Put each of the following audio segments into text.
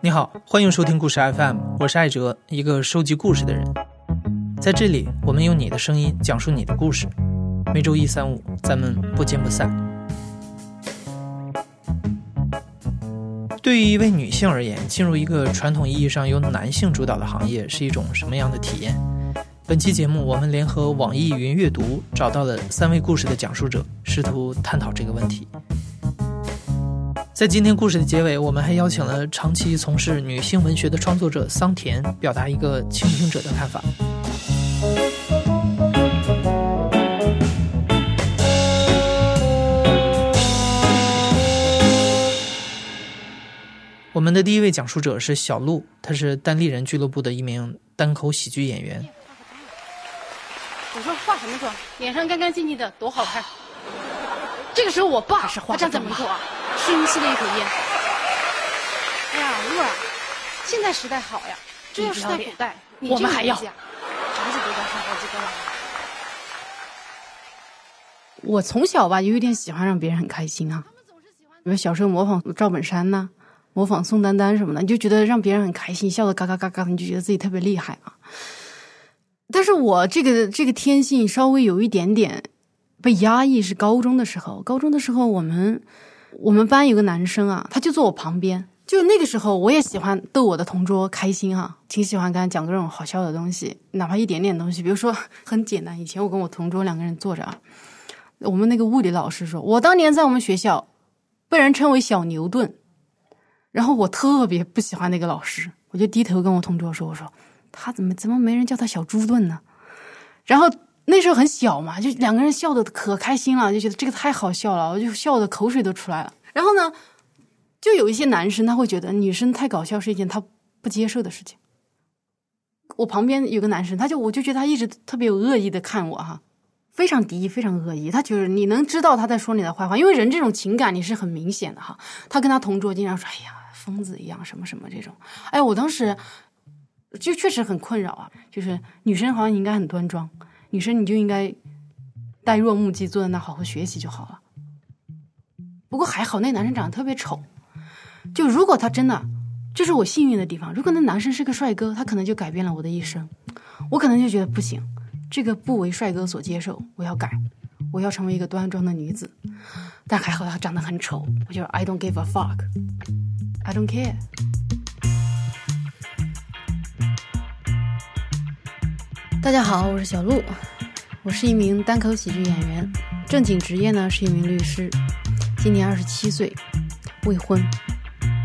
你好，欢迎收听故事 FM，我是艾哲，一个收集故事的人。在这里，我们用你的声音讲述你的故事。每周一、三、五，咱们不见不散。对于一位女性而言，进入一个传统意义上由男性主导的行业是一种什么样的体验？本期节目，我们联合网易云阅读找到了三位故事的讲述者，试图探讨这个问题。在今天故事的结尾，我们还邀请了长期从事女性文学的创作者桑田，表达一个倾听者的看法。我们的第一位讲述者是小鹿，他是单立人俱乐部的一名单口喜剧演员。我说化什么妆？脸上干干净净的，多好看。这个时候，我爸是他站在门口啊。深吸了一口烟。哎呀，露儿，现在时代好呀，这要是在古代，我们还要，孩子都该生好几个了。我从小吧就有点喜欢让别人很开心啊，比如小时候模仿赵本山呐，模仿宋丹丹什么的，你就觉得让别人很开心，笑得嘎嘎嘎嘎，你就觉得自己特别厉害啊。但是我这个这个天性稍微有一点点被压抑，是高中的时候，高中的时候我们。我们班有个男生啊，他就坐我旁边。就那个时候，我也喜欢逗我的同桌开心哈，挺喜欢跟他讲各种好笑的东西，哪怕一点点东西。比如说很简单，以前我跟我同桌两个人坐着啊，我们那个物理老师说，我当年在我们学校被人称为小牛顿，然后我特别不喜欢那个老师，我就低头跟我同桌说，我说他怎么怎么没人叫他小猪顿呢？然后。那时候很小嘛，就两个人笑的可开心了，就觉得这个太好笑了，我就笑的口水都出来了。然后呢，就有一些男生他会觉得女生太搞笑是一件他不接受的事情。我旁边有个男生，他就我就觉得他一直特别有恶意的看我哈，非常敌意，非常恶意。他就是你能知道他在说你的坏话，因为人这种情感你是很明显的哈。他跟他同桌经常说：“哎呀，疯子一样，什么什么这种。”哎，我当时就确实很困扰啊，就是女生好像应该很端庄。女生你就应该呆若木鸡，坐在那好好学习就好了。不过还好，那男生长得特别丑。就如果他真的，这是我幸运的地方。如果那男生是个帅哥，他可能就改变了我的一生。我可能就觉得不行，这个不为帅哥所接受，我要改，我要成为一个端庄的女子。但还好他长得很丑，我就 I don't give a fuck，I don't care。大家好，我是小鹿，我是一名单口喜剧演员，正经职业呢是一名律师，今年二十七岁，未婚，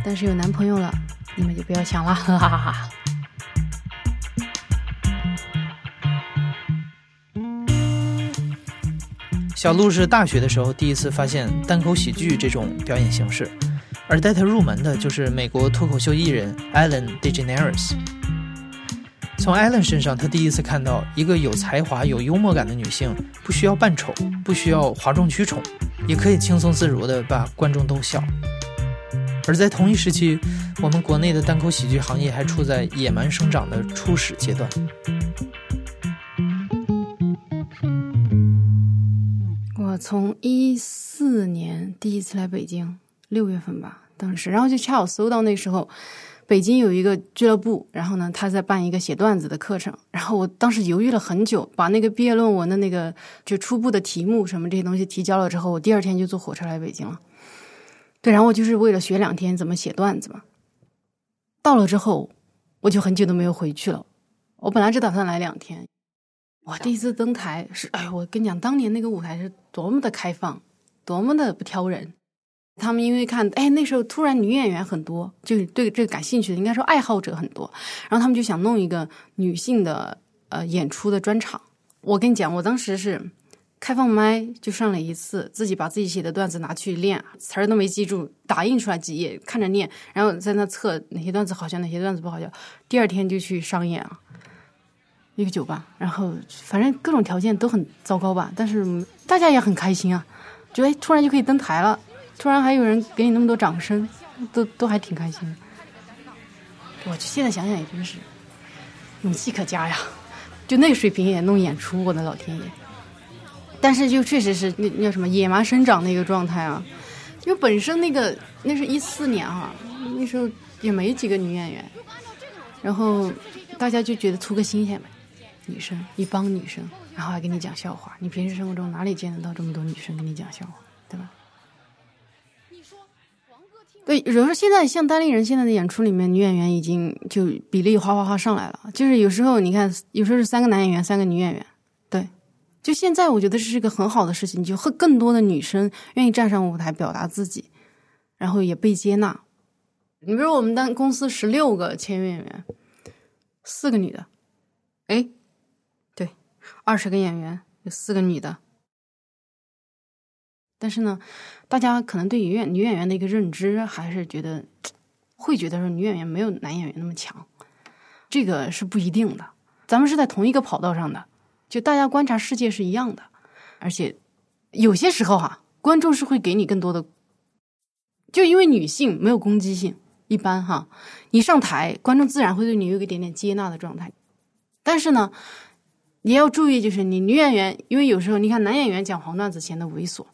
但是有男朋友了，你们就不要想了，哈哈哈哈。小鹿是大学的时候第一次发现单口喜剧这种表演形式，而带他入门的就是美国脱口秀艺人 Ellen DeGeneres。从艾伦身上，他第一次看到一个有才华、有幽默感的女性，不需要扮丑，不需要哗众取宠，也可以轻松自如地把观众逗笑。而在同一时期，我们国内的单口喜剧行业还处在野蛮生长的初始阶段。我从一四年第一次来北京，六月份吧，当时，然后就恰好搜到那时候。北京有一个俱乐部，然后呢，他在办一个写段子的课程。然后我当时犹豫了很久，把那个毕业论文的那个就初步的题目什么这些东西提交了之后，我第二天就坐火车来北京了。对，然后我就是为了学两天怎么写段子嘛。到了之后，我就很久都没有回去了。我本来只打算来两天。我第一次登台是，哎，我跟你讲，当年那个舞台是多么的开放，多么的不挑人。他们因为看，哎，那时候突然女演员很多，就是对这个感兴趣的，应该说爱好者很多，然后他们就想弄一个女性的呃演出的专场。我跟你讲，我当时是开放麦就上了一次，自己把自己写的段子拿去练，词儿都没记住，打印出来几页看着念，然后在那测哪些段子好笑，哪些段子不好笑。第二天就去商演啊，一个酒吧，然后反正各种条件都很糟糕吧，但是大家也很开心啊，觉得突然就可以登台了。突然还有人给你那么多掌声，都都还挺开心的。我现在想想也真是勇气可嘉呀！就那个水平也弄演出，我的老天爷！但是就确实是那那叫什么野蛮生长的一个状态啊，因为本身那个那是一四年哈，那时候也没几个女演员，然后大家就觉得图个新鲜呗，女生一帮女生，然后还给你讲笑话，你平时生活中哪里见得到这么多女生给你讲笑话，对吧？对，比如说现在像单立人现在的演出里面，女演员已经就比例哗哗哗上来了。就是有时候你看，有时候是三个男演员，三个女演员。对，就现在我觉得这是一个很好的事情，就和更多的女生愿意站上舞台表达自己，然后也被接纳。你比如我们单公司十六个签约演员，四个女的，哎，对，二十个演员有四个女的。但是呢，大家可能对女演女演员的一个认知，还是觉得会觉得说女演员没有男演员那么强，这个是不一定的。咱们是在同一个跑道上的，就大家观察世界是一样的，而且有些时候哈，观众是会给你更多的，就因为女性没有攻击性，一般哈，你上台，观众自然会对你有一点点接纳的状态。但是呢，你要注意，就是你女演员，因为有时候你看男演员讲黄段子显得猥琐。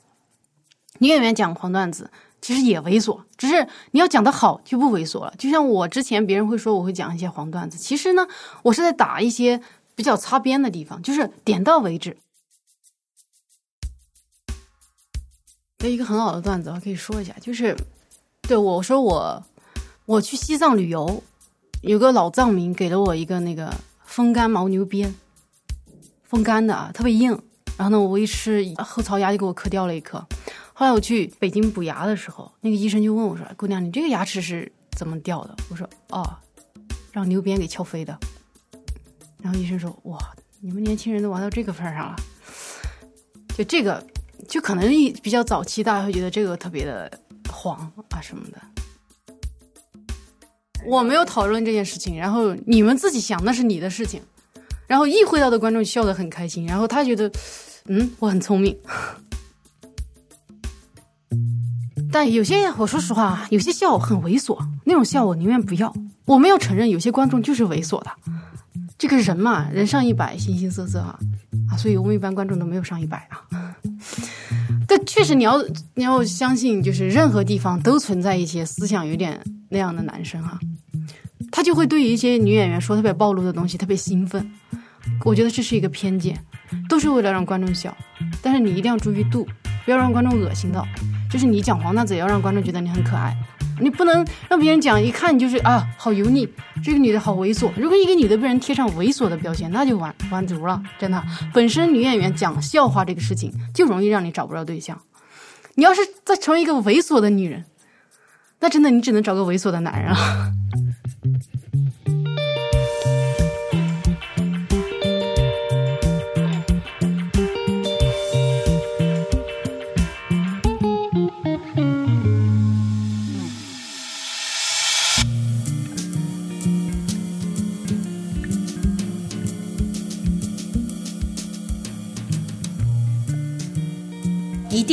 女演员讲黄段子，其实也猥琐，只是你要讲的好就不猥琐了。就像我之前，别人会说我会讲一些黄段子，其实呢，我是在打一些比较擦边的地方，就是点到为止。有一个很好的段子，我可以说一下，就是对我说我我去西藏旅游，有个老藏民给了我一个那个风干牦牛鞭，风干的啊，特别硬。然后呢，我一吃后槽牙就给我磕掉了一颗。后来我去北京补牙的时候，那个医生就问我说：“姑娘，你这个牙齿是怎么掉的？”我说：“哦，让牛鞭给敲飞的。”然后医生说：“哇，你们年轻人都玩到这个份儿上了。”就这个，就可能一比较早期，大家会觉得这个特别的黄啊什么的。我没有讨论这件事情，然后你们自己想那是你的事情。然后意会到的观众笑得很开心，然后他觉得，嗯，我很聪明。但有些，我说实话，有些笑很猥琐，那种笑我宁愿不要。我们要承认，有些观众就是猥琐的。这个人嘛，人上一百，形形色色啊，啊，所以我们一般观众都没有上一百啊。但确实，你要你要相信，就是任何地方都存在一些思想有点那样的男生哈，他就会对于一些女演员说特别暴露的东西特别兴奋。我觉得这是一个偏见，都是为了让观众笑，但是你一定要注意度，不要让观众恶心到。就是你讲黄段子，也要让观众觉得你很可爱。你不能让别人讲，一看你就是啊，好油腻，这个女的好猥琐。如果一个女的被人贴上猥琐的标签，那就完完犊了，真的。本身女演员讲笑话这个事情就容易让你找不着对象。你要是再成为一个猥琐的女人，那真的你只能找个猥琐的男人了。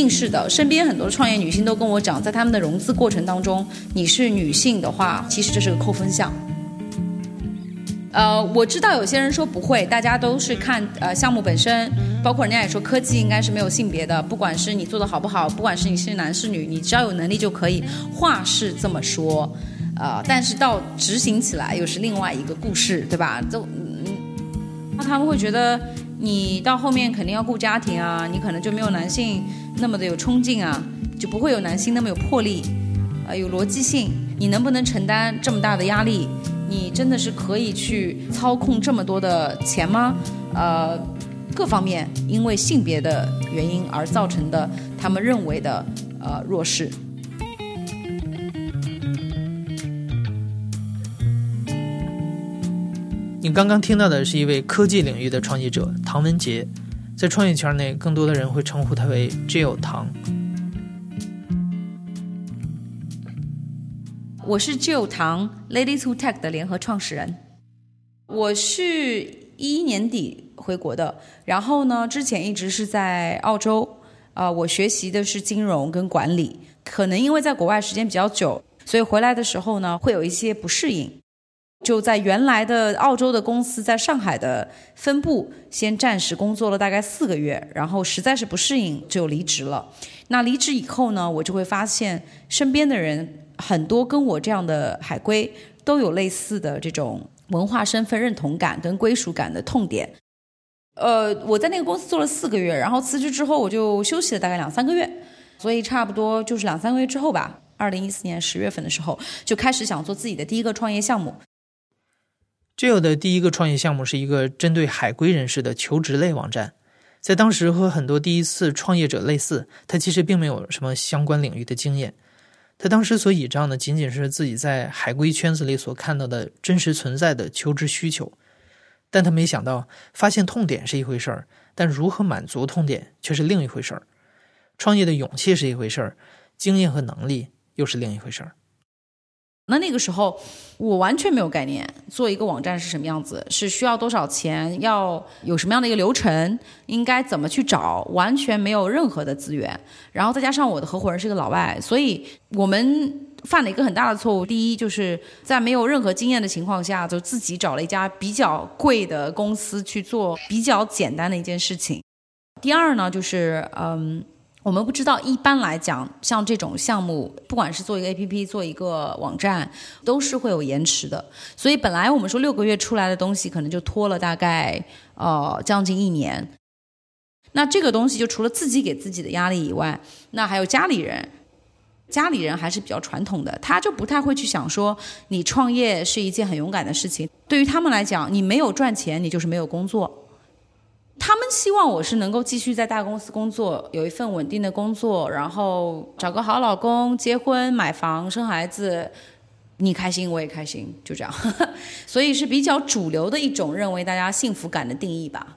是的，身边很多创业女性都跟我讲，在他们的融资过程当中，你是女性的话，其实这是个扣分项。呃，我知道有些人说不会，大家都是看呃项目本身，包括人家也说科技应该是没有性别的，不管是你做的好不好，不管是你是男是女，你只要有能力就可以。话是这么说，呃，但是到执行起来又是另外一个故事，对吧？都嗯，那他们会觉得。你到后面肯定要顾家庭啊，你可能就没有男性那么的有冲劲啊，就不会有男性那么有魄力，呃，有逻辑性。你能不能承担这么大的压力？你真的是可以去操控这么多的钱吗？呃，各方面因为性别的原因而造成的，他们认为的呃弱势。你刚刚听到的是一位科技领域的创业者唐文杰，在创业圈内，更多的人会称呼他为 Jill 唐。我是 Jill 唐 Ladies Who Tech 的联合创始人。我是一一年底回国的，然后呢，之前一直是在澳洲，啊，我学习的是金融跟管理。可能因为在国外时间比较久，所以回来的时候呢，会有一些不适应。就在原来的澳洲的公司在上海的分部，先暂时工作了大概四个月，然后实在是不适应，就离职了。那离职以后呢，我就会发现身边的人很多跟我这样的海归都有类似的这种文化身份认同感跟归属感的痛点。呃，我在那个公司做了四个月，然后辞职之后我就休息了大概两三个月，所以差不多就是两三个月之后吧，二零一四年十月份的时候就开始想做自己的第一个创业项目。Jill 的第一个创业项目是一个针对海归人士的求职类网站，在当时和很多第一次创业者类似，他其实并没有什么相关领域的经验。他当时所倚仗的仅仅是自己在海归圈子里所看到的真实存在的求职需求，但他没想到，发现痛点是一回事儿，但如何满足痛点却是另一回事儿。创业的勇气是一回事儿，经验和能力又是另一回事儿。那那个时候，我完全没有概念，做一个网站是什么样子，是需要多少钱，要有什么样的一个流程，应该怎么去找，完全没有任何的资源。然后再加上我的合伙人是个老外，所以我们犯了一个很大的错误。第一，就是在没有任何经验的情况下，就自己找了一家比较贵的公司去做比较简单的一件事情。第二呢，就是嗯。我们不知道，一般来讲，像这种项目，不管是做一个 APP，做一个网站，都是会有延迟的。所以本来我们说六个月出来的东西，可能就拖了大概呃将近一年。那这个东西就除了自己给自己的压力以外，那还有家里人，家里人还是比较传统的，他就不太会去想说你创业是一件很勇敢的事情。对于他们来讲，你没有赚钱，你就是没有工作。他们希望我是能够继续在大公司工作，有一份稳定的工作，然后找个好老公，结婚、买房、生孩子，你开心我也开心，就这样。所以是比较主流的一种认为大家幸福感的定义吧。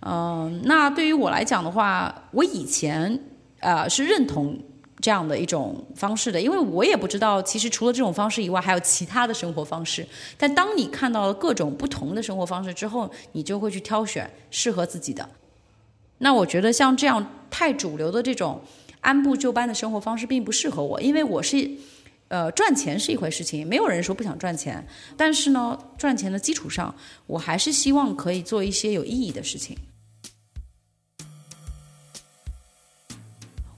嗯，那对于我来讲的话，我以前啊是认同。这样的一种方式的，因为我也不知道，其实除了这种方式以外，还有其他的生活方式。但当你看到了各种不同的生活方式之后，你就会去挑选适合自己的。那我觉得像这样太主流的这种按部就班的生活方式并不适合我，因为我是，呃，赚钱是一回事情，没有人说不想赚钱，但是呢，赚钱的基础上，我还是希望可以做一些有意义的事情。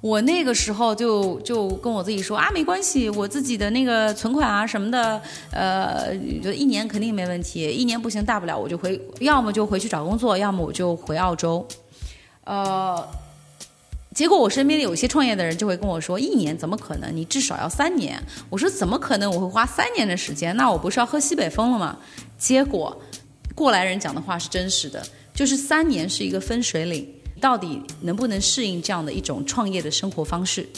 我那个时候就就跟我自己说啊，没关系，我自己的那个存款啊什么的，呃，就一年肯定没问题，一年不行，大不了我就回，要么就回去找工作，要么我就回澳洲。呃，结果我身边有些创业的人就会跟我说，一年怎么可能？你至少要三年。我说怎么可能？我会花三年的时间？那我不是要喝西北风了吗？结果过来人讲的话是真实的，就是三年是一个分水岭。到底能不能适应这样的一种创业的生活方式？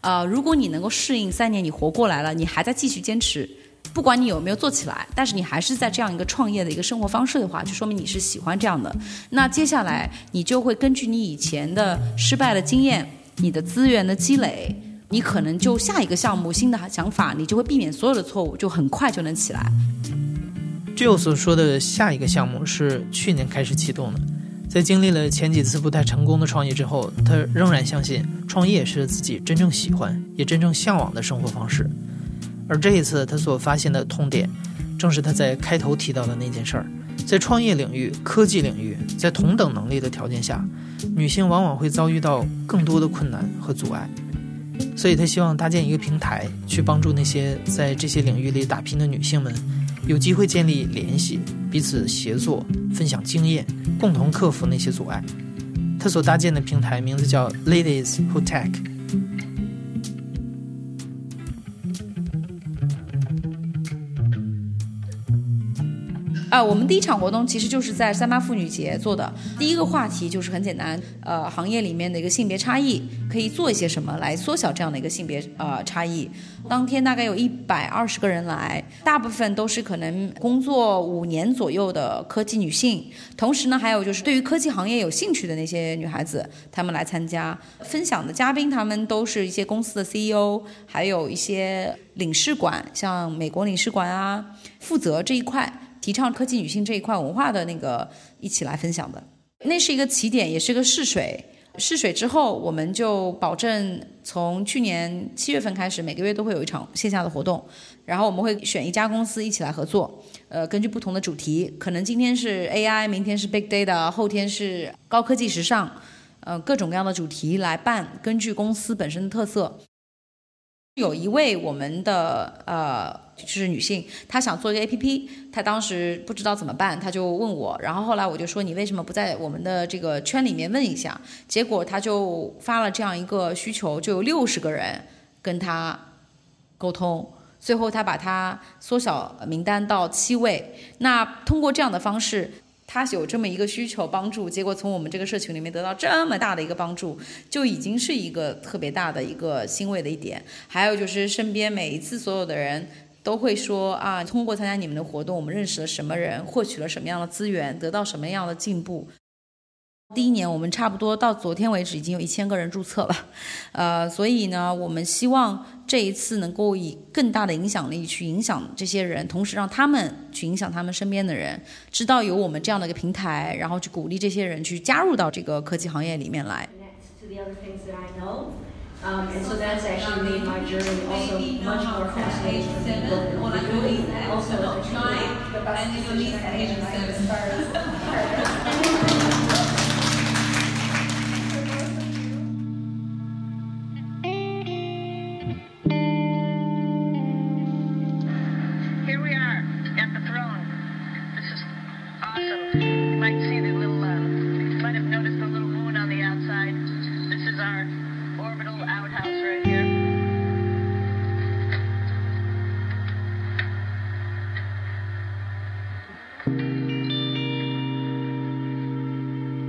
啊，如果你能够适应三年，你活过来了，你还在继续坚持，不管你有没有做起来，但是你还是在这样一个创业的一个生活方式的话，就说明你是喜欢这样的。那接下来你就会根据你以前的失败的经验、你的资源的积累，你可能就下一个项目新的想法，你就会避免所有的错误，就很快就能起来。Jill 所说的下一个项目是去年开始启动的。在经历了前几次不太成功的创业之后，他仍然相信创业是自己真正喜欢也真正向往的生活方式。而这一次他所发现的痛点，正是他在开头提到的那件事儿：在创业领域、科技领域，在同等能力的条件下，女性往往会遭遇到更多的困难和阻碍。所以他希望搭建一个平台，去帮助那些在这些领域里打拼的女性们。有机会建立联系，彼此协作，分享经验，共同克服那些阻碍。他所搭建的平台名字叫 Ladies Who Tech。啊，我们第一场活动其实就是在三八妇女节做的。第一个话题就是很简单，呃，行业里面的一个性别差异可以做一些什么来缩小这样的一个性别呃差异。当天大概有一百二十个人来，大部分都是可能工作五年左右的科技女性，同时呢，还有就是对于科技行业有兴趣的那些女孩子，她们来参加分享的嘉宾，他们都是一些公司的 CEO，还有一些领事馆，像美国领事馆啊，负责这一块。提倡科技女性这一块文化的那个一起来分享的，那是一个起点，也是个试水。试水之后，我们就保证从去年七月份开始，每个月都会有一场线下的活动。然后我们会选一家公司一起来合作，呃，根据不同的主题，可能今天是 AI，明天是 Big Data，后天是高科技时尚，呃，各种各样的主题来办，根据公司本身的特色。有一位我们的呃，就是女性，她想做一个 A P P，她当时不知道怎么办，她就问我，然后后来我就说你为什么不在我们的这个圈里面问一下？结果她就发了这样一个需求，就有六十个人跟她沟通，最后她把它缩小名单到七位。那通过这样的方式。他有这么一个需求帮助，结果从我们这个社群里面得到这么大的一个帮助，就已经是一个特别大的一个欣慰的一点。还有就是身边每一次所有的人都会说啊，通过参加你们的活动，我们认识了什么人，获取了什么样的资源，得到什么样的进步。第一年，我们差不多到昨天为止已经有一千个人注册了，呃，所以呢，我们希望这一次能够以更大的影响力去影响这些人，同时让他们去影响他们身边的人，知道有我们这样的一个平台，然后去鼓励这些人去加入到这个科技行业里面来。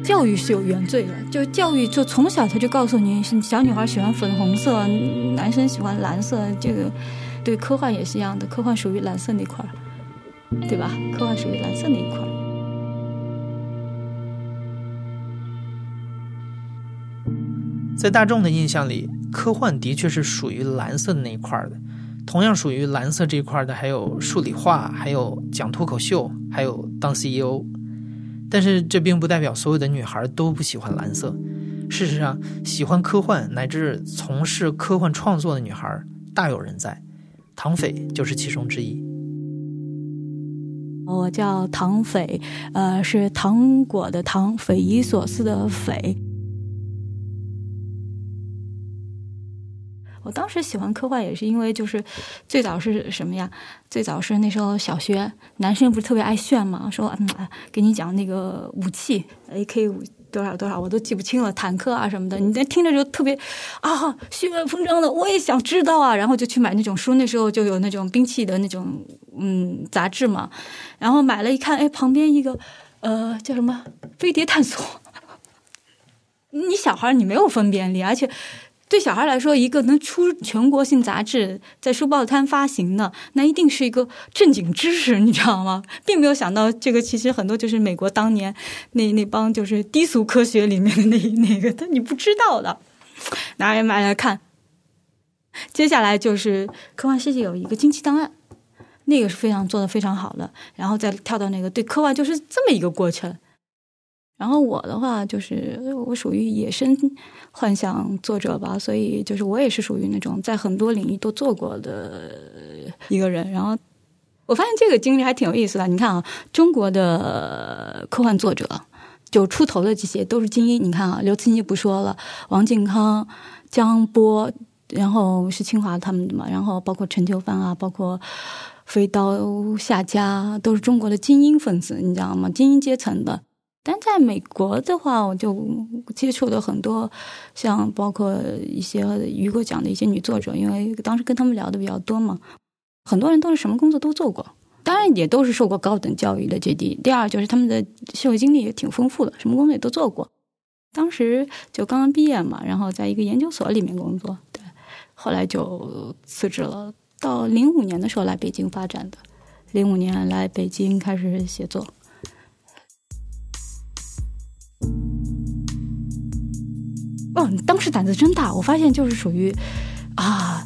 教育是有原罪的，就教育就从小他就告诉你，小女孩喜欢粉红色，男生喜欢蓝色。这个对科幻也是一样的，科幻属于蓝色那块儿，对吧？科幻属于蓝色那一块儿。在大众的印象里，科幻的确是属于蓝色的那一块儿的。同样属于蓝色这一块的，还有数理化，还有讲脱口秀，还有当 CEO。但是这并不代表所有的女孩都不喜欢蓝色。事实上，喜欢科幻乃至从事科幻创作的女孩大有人在，唐斐就是其中之一。我叫唐斐，呃，是糖果的糖，匪夷所思的匪。我当时喜欢科幻也是因为就是最早是什么呀？最早是那时候小学男生不是特别爱炫嘛，说嗯，给你讲那个武器，A K 五多少多少，我都记不清了，坦克啊什么的，你在听着就特别啊，血脉膨胀的，我也想知道啊，然后就去买那种书，那时候就有那种兵器的那种嗯杂志嘛，然后买了一看，哎，旁边一个呃叫什么飞碟探索，你小孩你没有分辨力，而且。对小孩来说，一个能出全国性杂志，在书报摊发行的，那一定是一个正经知识，你知道吗？并没有想到，这个其实很多就是美国当年那那帮就是低俗科学里面的那那个，他你不知道的，拿来买来看。接下来就是科幻世界有一个惊奇档案，那个是非常做的非常好的，然后再跳到那个对科幻就是这么一个过程。然后我的话就是我属于野生幻想作者吧，所以就是我也是属于那种在很多领域都做过的一个人。然后我发现这个经历还挺有意思的。你看啊，中国的科幻作者就出头的这些都是精英。你看啊，刘慈欣不说了，王靖康、江波，然后是清华他们的嘛，然后包括陈秋帆啊，包括飞刀下家，都是中国的精英分子，你知道吗？精英阶层的。但在美国的话，我就接触了很多，像包括一些雨果奖的一些女作者，因为当时跟他们聊的比较多嘛。很多人都是什么工作都做过，当然也都是受过高等教育的。这第第二就是他们的社会经历也挺丰富的，什么工作也都做过。当时就刚刚毕业嘛，然后在一个研究所里面工作，对，后来就辞职了。到零五年的时候来北京发展的，零五年来北京开始写作。哦，当时胆子真大！我发现就是属于，啊，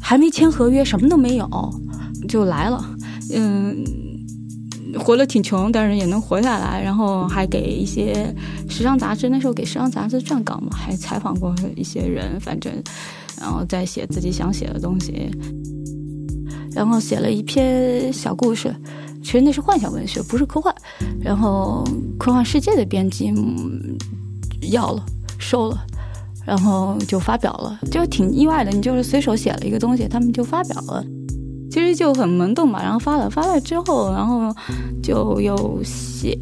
还没签合约，什么都没有，就来了。嗯，活得挺穷，但是也能活下来。然后还给一些时尚杂志，那时候给时尚杂志撰稿嘛，还采访过一些人，反正，然后再写自己想写的东西。然后写了一篇小故事，其实那是幻想文学，不是科幻。然后科幻世界的编辑嗯要了，收了。然后就发表了，就挺意外的。你就是随手写了一个东西，他们就发表了，其实就很懵懂嘛。然后发了，发了之后，然后就又写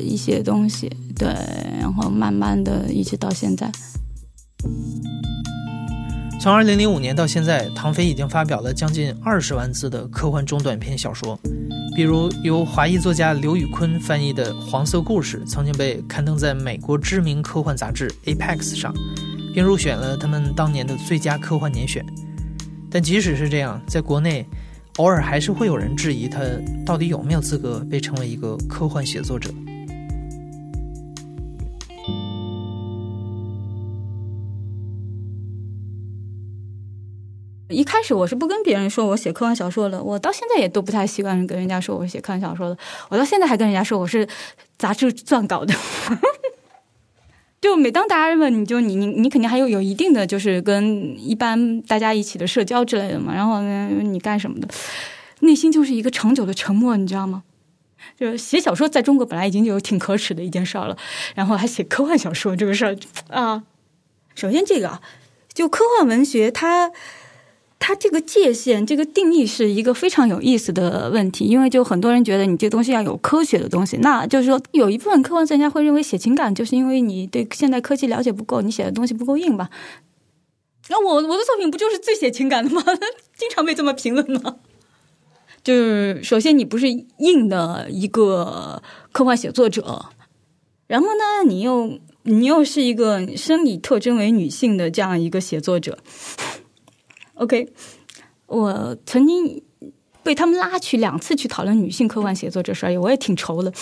一些东西，对，然后慢慢的一直到现在。从二零零五年到现在，唐飞已经发表了将近二十万字的科幻中短篇小说，比如由华裔作家刘宇昆翻译的《黄色故事》，曾经被刊登在美国知名科幻杂志《Apex》上，并入选了他们当年的最佳科幻年选。但即使是这样，在国内，偶尔还是会有人质疑他到底有没有资格被称为一个科幻写作者。一开始我是不跟别人说我写科幻小说的，我到现在也都不太习惯跟人家说我写科幻小说的。我到现在还跟人家说我是杂志撰稿的。就每当大家问你就你你你肯定还有有一定的就是跟一般大家一起的社交之类的嘛。然后呢，你干什么的？内心就是一个长久的沉默，你知道吗？就写小说在中国本来已经有挺可耻的一件事儿了，然后还写科幻小说这个事儿啊。首先这个啊就科幻文学它。它这个界限，这个定义是一个非常有意思的问题，因为就很多人觉得你这东西要有科学的东西，那就是说有一部分科幻专家会认为写情感就是因为你对现代科技了解不够，你写的东西不够硬吧？那我我的作品不就是最写情感的吗？经常被这么评论吗？就是首先你不是硬的一个科幻写作者，然后呢，你又你又是一个生理特征为女性的这样一个写作者。OK，我曾经被他们拉去两次去讨论女性科幻写作这事儿，我也挺愁的。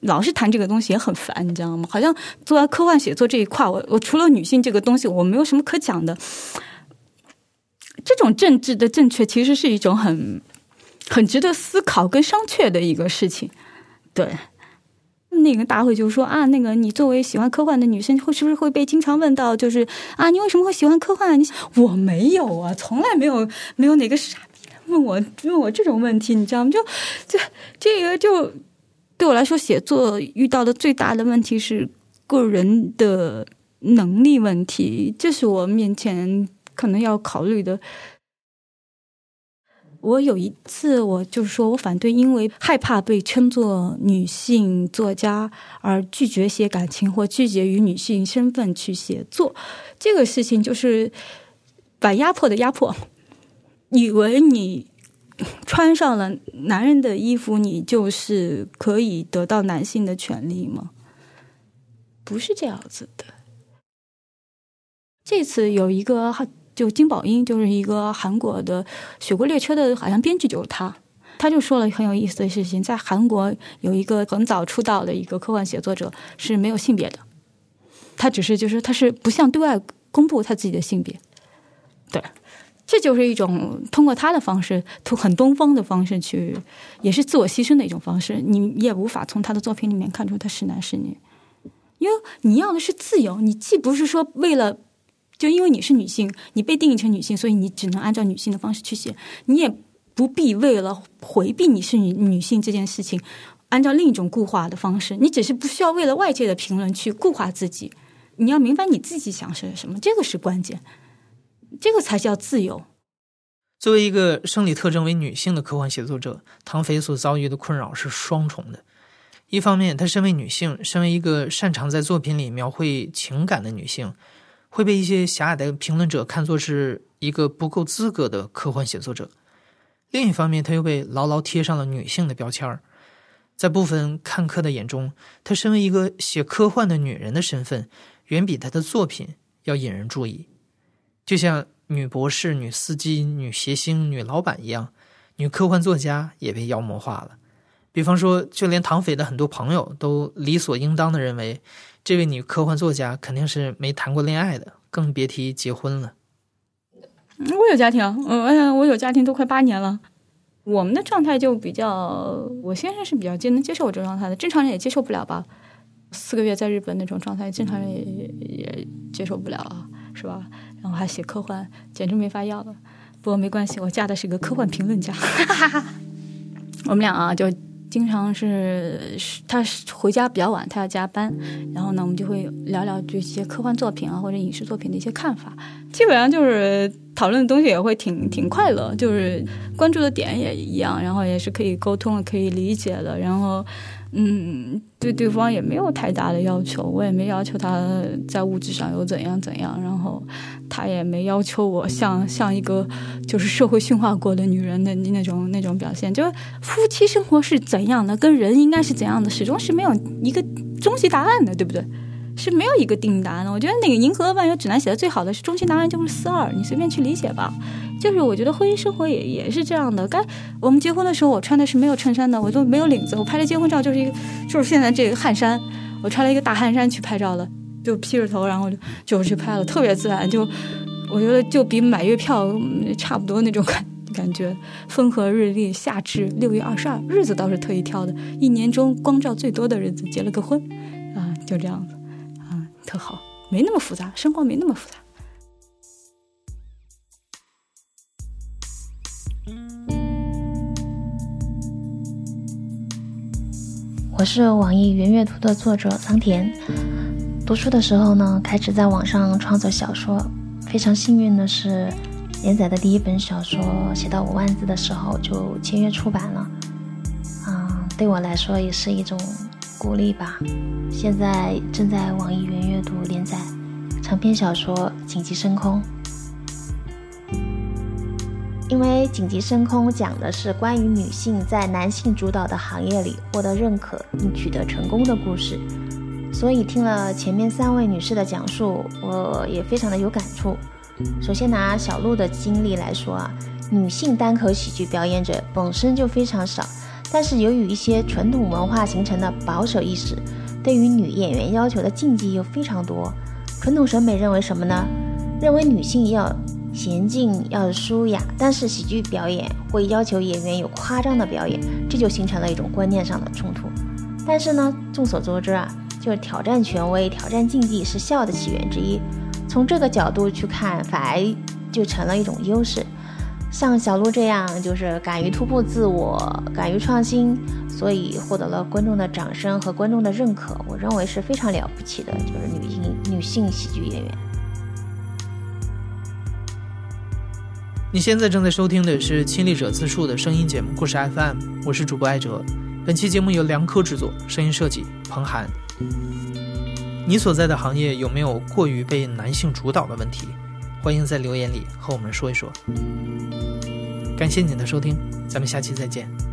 老是谈这个东西也很烦，你知道吗？好像做科幻写作这一块，我我除了女性这个东西，我没有什么可讲的。这种政治的正确其实是一种很很值得思考跟商榷的一个事情，对。那个大会就说啊，那个你作为喜欢科幻的女生，会是不是会被经常问到，就是啊，你为什么会喜欢科幻？你我没有啊，从来没有没有哪个傻逼问我问我这种问题，你知道吗？就这这个就对我来说，写作遇到的最大的问题是个人的能力问题，这是我面前可能要考虑的。我有一次，我就是说我反对，因为害怕被称作女性作家而拒绝写感情或拒绝与女性身份去写作，这个事情就是把压迫的压迫，以为你穿上了男人的衣服，你就是可以得到男性的权利吗？不是这样子的。这次有一个。就金宝英就是一个韩国的《雪国列车》的，好像编剧就是他，他就说了很有意思的事情，在韩国有一个很早出道的一个科幻写作者是没有性别的，他只是就是他是不向对外公布他自己的性别，对，这就是一种通过他的方式，很东方的方式去，也是自我牺牲的一种方式，你也无法从他的作品里面看出他是男是女，因为你要的是自由，你既不是说为了。就因为你是女性，你被定义成女性，所以你只能按照女性的方式去写。你也不必为了回避你是女女性这件事情，按照另一种固化的方式。你只是不需要为了外界的评论去固化自己。你要明白你自己想是什么，这个是关键，这个才叫自由。作为一个生理特征为女性的科幻写作者，唐飞所遭遇的困扰是双重的。一方面，她身为女性，身为一个擅长在作品里描绘情感的女性。会被一些狭隘的评论者看作是一个不够资格的科幻写作者。另一方面，他又被牢牢贴上了女性的标签儿。在部分看客的眼中，她身为一个写科幻的女人的身份，远比她的作品要引人注意。就像女博士、女司机、女谐星、女老板一样，女科幻作家也被妖魔化了。比方说，就连唐斐的很多朋友都理所应当的认为。这位女科幻作家肯定是没谈过恋爱的，更别提结婚了。我有家庭，嗯，哎呀，我有家庭都快八年了。我们的状态就比较，我先生是比较接能接受我这状态的，正常人也接受不了吧？四个月在日本那种状态，正常人也也接受不了啊，是吧？然后还写科幻，简直没法要了。不过没关系，我嫁的是个科幻评论家。我们俩啊，就经常是他回家比较晚，他要加班，然后呢，我们就会聊聊这些科幻作品啊或者影视作品的一些看法，基本上就是讨论的东西也会挺挺快乐，就是关注的点也一样，然后也是可以沟通，可以理解的，然后。嗯，对对方也没有太大的要求，我也没要求他在物质上有怎样怎样，然后他也没要求我像像一个就是社会驯化过的女人的那种那种表现。就是夫妻生活是怎样的，跟人应该是怎样的，始终是没有一个终极答案的，对不对？是没有一个定答案的。我觉得那个《银河万有指南》写的最好的是终极答案就是四二，你随便去理解吧。就是我觉得婚姻生活也也是这样的。该我们结婚的时候，我穿的是没有衬衫的，我都没有领子。我拍的结婚照就是一个，就是现在这个汗衫，我穿了一个大汗衫去拍照了，就披着头，然后就就去拍了，特别自然。就我觉得就比买月票差不多那种感感觉。风和日丽，夏至六月二十二，日子倒是特意挑的，一年中光照最多的日子，结了个婚，啊，就这样子，特好，没那么复杂，生活没那么复杂。我是网易云阅读的作者桑田。读书的时候呢，开始在网上创作小说。非常幸运的是，连载的第一本小说写到五万字的时候就签约出版了。嗯，对我来说也是一种鼓励吧。现在正在网易云阅读连载长篇小说《紧急升空》。因为紧急升空讲的是关于女性在男性主导的行业里获得认可并取得成功的故事，所以听了前面三位女士的讲述，我也非常的有感触。首先拿小鹿的经历来说啊，女性单口喜剧表演者本身就非常少，但是由于一些传统文化形成的保守意识，对于女演员要求的禁忌又非常多。传统审美认为什么呢？认为女性要。娴静要舒雅，但是喜剧表演会要求演员有夸张的表演，这就形成了一种观念上的冲突。但是呢，众所周知啊，就是挑战权威、挑战禁忌是笑的起源之一。从这个角度去看，反而就成了一种优势。像小鹿这样，就是敢于突破自我、敢于创新，所以获得了观众的掌声和观众的认可。我认为是非常了不起的，就是女性女性喜剧演员。你现在正在收听的是亲历者自述的声音节目《故事 FM》，我是主播艾哲。本期节目由梁科制作，声音设计彭涵。你所在的行业有没有过于被男性主导的问题？欢迎在留言里和我们说一说。感谢你的收听，咱们下期再见。